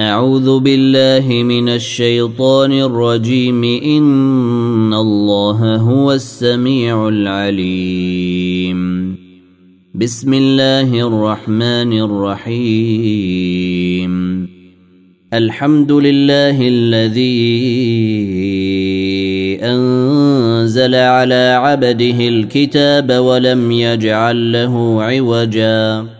أعوذ بالله من الشيطان الرجيم. إن الله هو السميع العليم. بسم الله الرحمن الرحيم. الحمد لله الذي أنزل على عبده الكتاب ولم يجعل له عوجاً.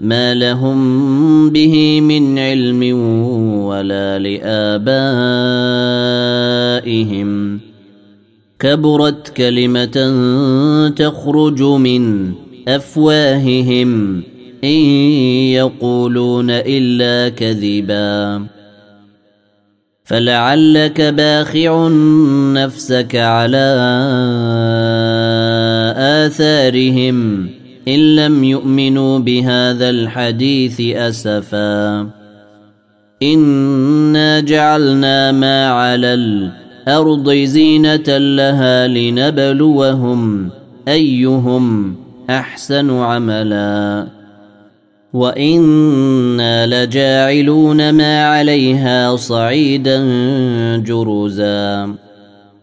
ما لهم به من علم ولا لآبائهم. كبرت كلمة تخرج من أفواههم. إن يقولون إلا كذبا. فلعلك باخع نفسك على آثارهم. إن لم يؤمنوا بهذا الحديث أسفا. إنا جعلنا ما على الأرض زينة لها لنبلوهم أيهم أحسن عملا. وإنا لجاعلون ما عليها صعيدا جرزا.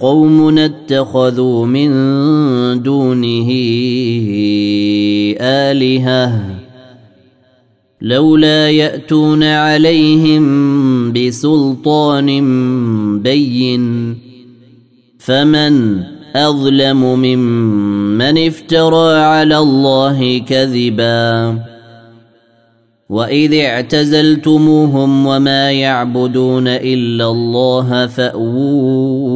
قوم اتخذوا من دونه آلهة لولا يأتون عليهم بسلطان بين فمن أظلم ممن افترى على الله كذبا وإذ اعتزلتموهم وما يعبدون إلا الله فأووا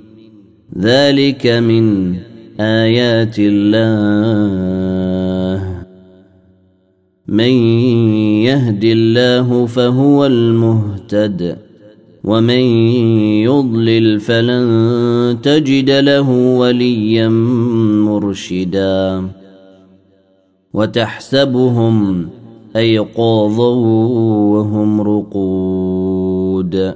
ذلك من آيات الله. من يهد الله فهو المهتد ومن يضلل فلن تجد له وليا مرشدا. وتحسبهم أيقاظا وهم رقود.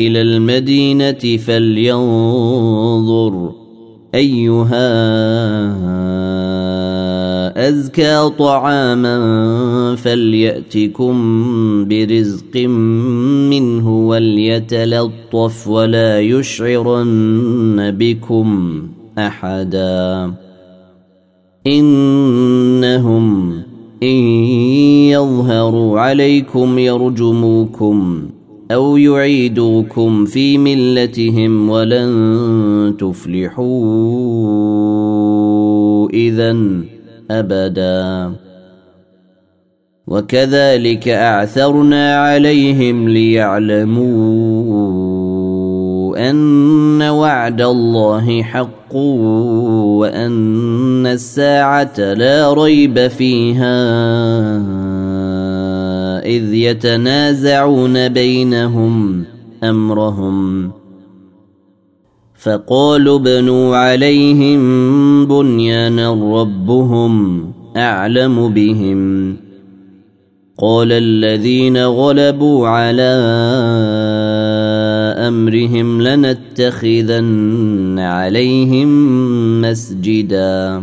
إلى المدينة فلينظر أيها أزكى طعاما فليأتكم برزق منه وليتلطف ولا يشعرن بكم أحدا. إنهم إن يظهروا عليكم يرجموكم. أو يعيدوكم في ملتهم ولن تفلحوا إذا ابدا وكذلك اعثرنا عليهم ليعلموا ان وعد الله حق وان الساعة لا ريب فيها إذ يتنازعون بينهم أمرهم. فقالوا بنوا عليهم بنيانا ربهم أعلم بهم. قال الذين غلبوا على أمرهم لنتخذن عليهم مسجدا.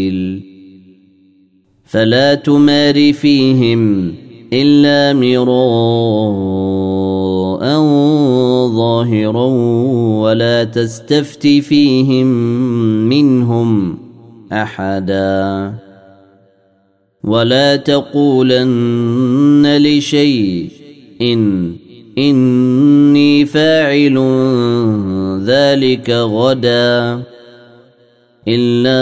فلا تمار فيهم إلا مراء ظاهرا ولا تستفت فيهم منهم أحدا. ولا تقولن لشيء إن إني فاعل ذلك غدا إلا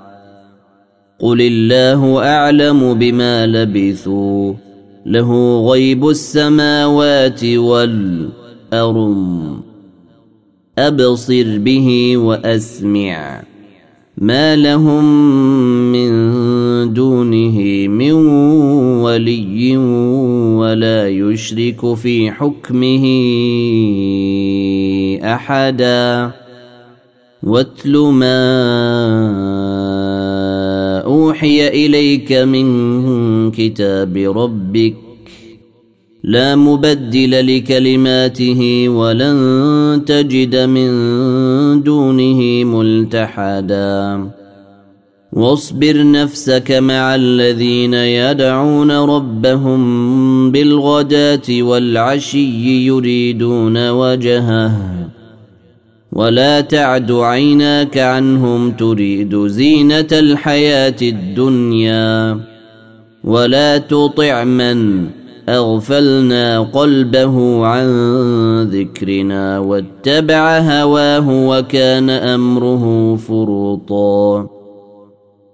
قل الله أعلم بما لبثوا له غيب السماوات والأرض. أبصر به وأسمع. ما لهم من دونه من ولي ولا يشرك في حكمه احدا. واتل ما أوحي إليك من كتاب ربك لا مبدل لكلماته ولن تجد من دونه ملتحدا. واصبر نفسك مع الذين يدعون ربهم بالغداة والعشي يريدون وجهه. ولا تعد عيناك عنهم تريد زينة الحياة الدنيا ولا تطع من أغفلنا قلبه عن ذكرنا واتبع هواه وكان أمره فرطا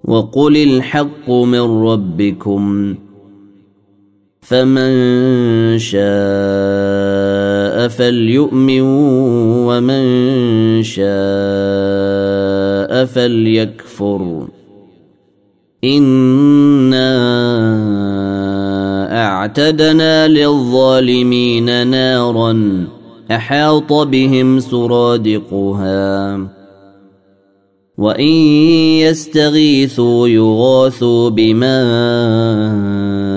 وقل الحق من ربكم فمن شاء فليؤمن ومن شاء فليكفر. إنا أعتدنا للظالمين نارا أحاط بهم سرادقها. وإن يستغيثوا يغاثوا بماء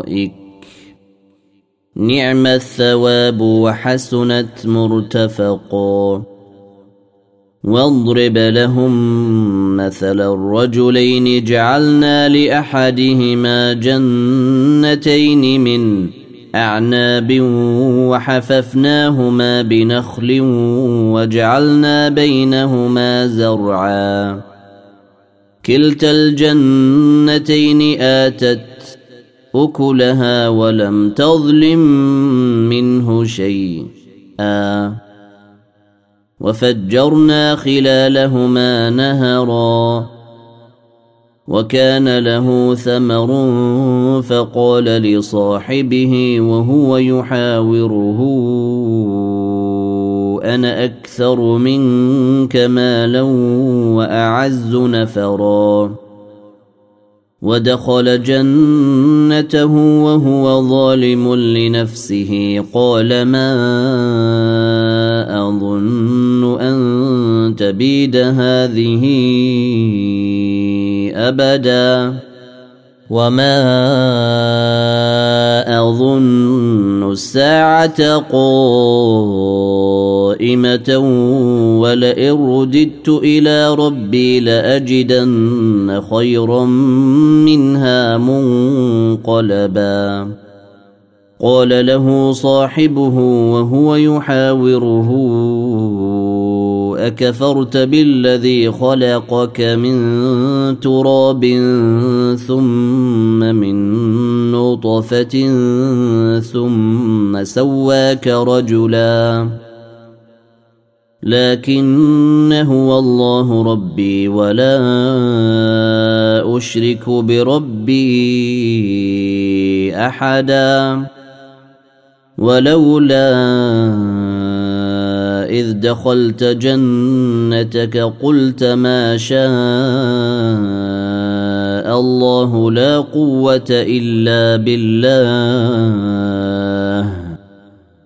الارائك نعم الثواب وحسنت مرتفقا واضرب لهم مثل الرجلين جعلنا لأحدهما جنتين من أعناب وحففناهما بنخل وجعلنا بينهما زرعا كلتا الجنتين آتت أكلها ولم تظلم منه شيئا. وفجرنا خلالهما نهرا. وكان له ثمر فقال لصاحبه وهو يحاوره أنا أكثر منك مالا وأعز نفرا. ودخل جنته وهو ظالم لنفسه. قال ما أظن أن تبيد هذه أبدا. وما اظن الساعة قائمه ولئن رددت إلى ربي لاجدن خيرا منها منقلبا قال له صاحبه وهو يحاوره اكفرت بالذي خلقك من تراب ثم من نطفه ثم سواك رجلا لكن هو الله ربي ولا أشرك بربي أحدا. ولولا إذ دخلت جنتك قلت ما شاء الله لا قوة إلا بالله.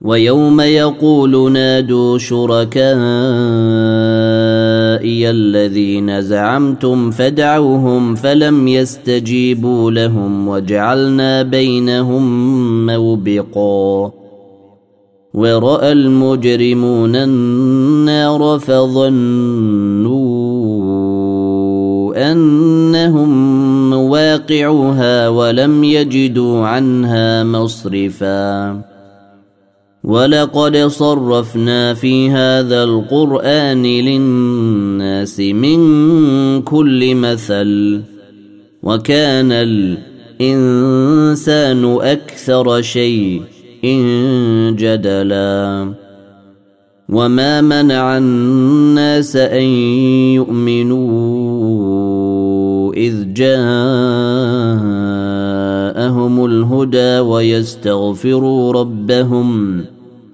ويوم يقول نادوا شركائي الذين زعمتم فدعوهم فلم يستجيبوا لهم وجعلنا بينهم موبقا. ورأى المجرمون النار فظنوا أنهم واقعوها ولم يجدوا عنها مصرفا. ولقد صرفنا في هذا القران للناس من كل مثل وكان الانسان أكثر شيء جدلا وما منع الناس ان يؤمنوا اذ جاءهم الهدى ويستغفروا ربهم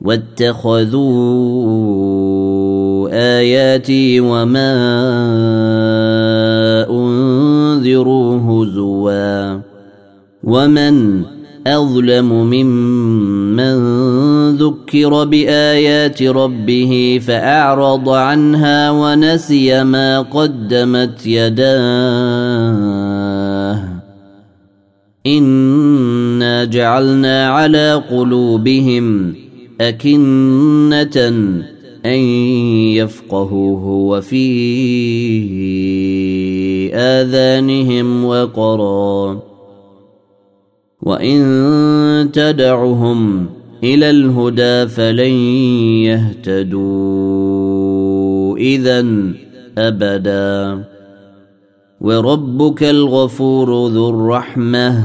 واتخذوا آياتي وما أنذروا هزوا ومن أظلم ممن ذكر بآيات ربه فأعرض عنها ونسي ما قدمت يداه. إنا جعلنا على قلوبهم أكنة أن يفقهوه وفي آذانهم وقرا. وإن تدعهم إلى الهدى فلن يهتدوا اذا أبدا. وربك الغفور ذو الرحمة.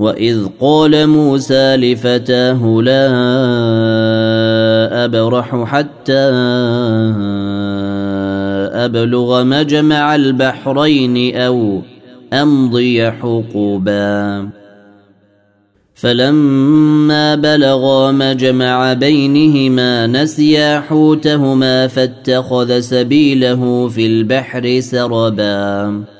واذ قال موسى لفتاه لا ابرح حتى ابلغ مجمع البحرين أو امضي حقبا فلما بلغا مجمع بينهما نسيا حوتهما فاتخذ سبيله في البحر سربا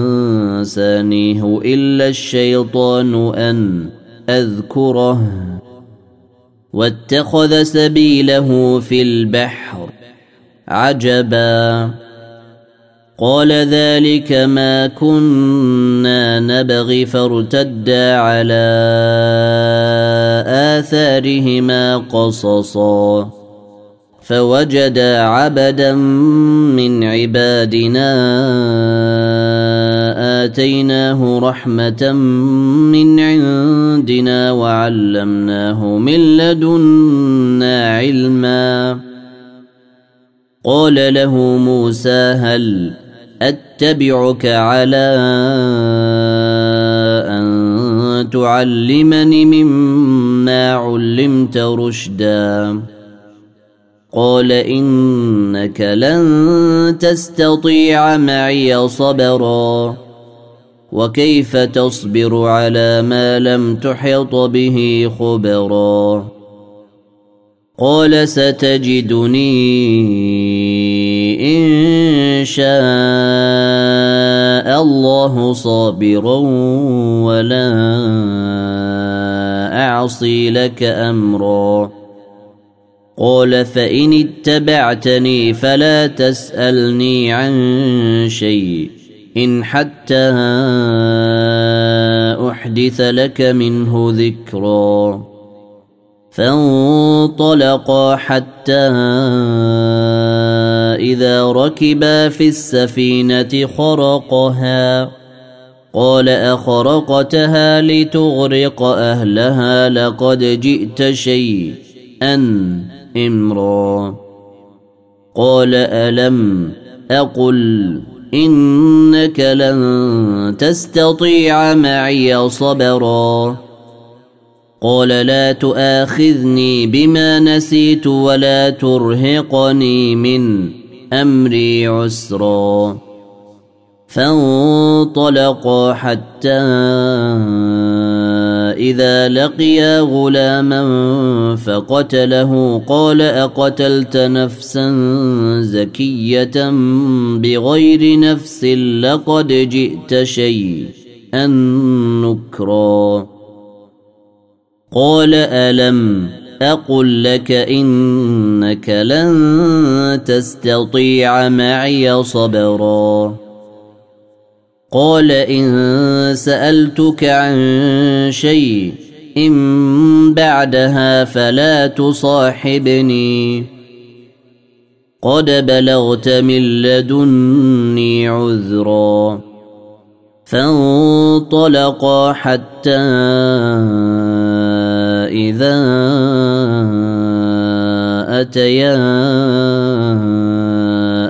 أنسانيه إلا الشيطان أن أذكره واتخذ سبيله في البحر عجبا. قال ذلك ما كنا نبغي فارتدا على آثارهما قصصا. فوجدا عبدا من عبادنا آتيناه رحمة من عندنا وعلمناه من لدنا علما. قال له موسى هل أتبعك على أن تعلمني مما علمت رشدا؟ قال إنك لن تستطيع معي صبرا. وكيف تصبر على ما لم تحط به خبرا قال ستجدني إن شاء الله صابرا ولا أعصي لك أمرا قال فإن اتبعتني فلا تسألني عن شيء إن حتى أحدث لك منه ذكرا فانطلقا حتى إذا ركبا في السفينة خرقها. قال أخرقتها لتغرق أهلها لقد جئت شيئا امرا. قال ألم أقل إنك لن تستطيع معي صبرا. قال لا تؤاخذني بما نسيت ولا ترهقني من أمري عسرا. فانطلقا حتى إذا لقيا غلاما فقتله. قال أقتلت نفسا زكية بغير نفس لقد جئت شيئا نكرا. قال ألم أقل لك إنك لن تستطيع معي صبرا. قال إن سألتك عن شيء إن بعدها فلا تصاحبني. قد بلغت من لدني عذرا فانطلقا حتى إذا أتيا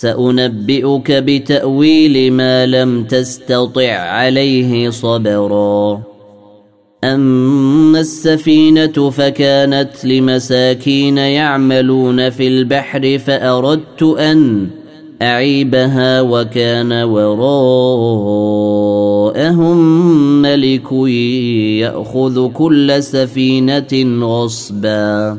سأنبئك بتأويل ما لم تستطع عليه صبرا. أما السفينة فكانت لمساكين يعملون في البحر فأردت أن أعيبها وكان وراءهم ملك يأخذ كل سفينة غصبا.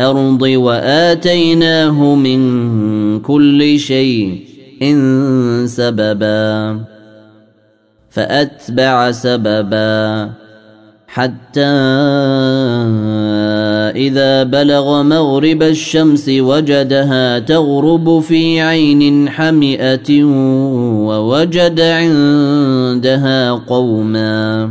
الأرض واتيناه من كل شيء إن سببا فاتبع سببا حتى اذا بلغ مغرب الشمس وجدها تغرب في عين حمئه ووجد عندها قوما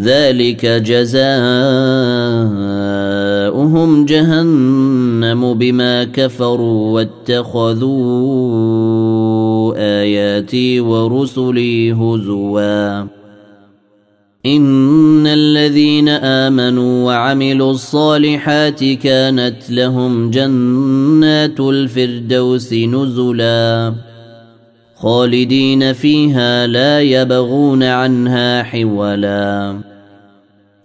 ذلك جزاؤهم جهنم بما كفروا واتخذوا آياتي ورسلي هزوا. إن الذين آمنوا وعملوا الصالحات كانت لهم جنات الفردوس نزلا. خالدين فيها لا يبغون عنها حولا.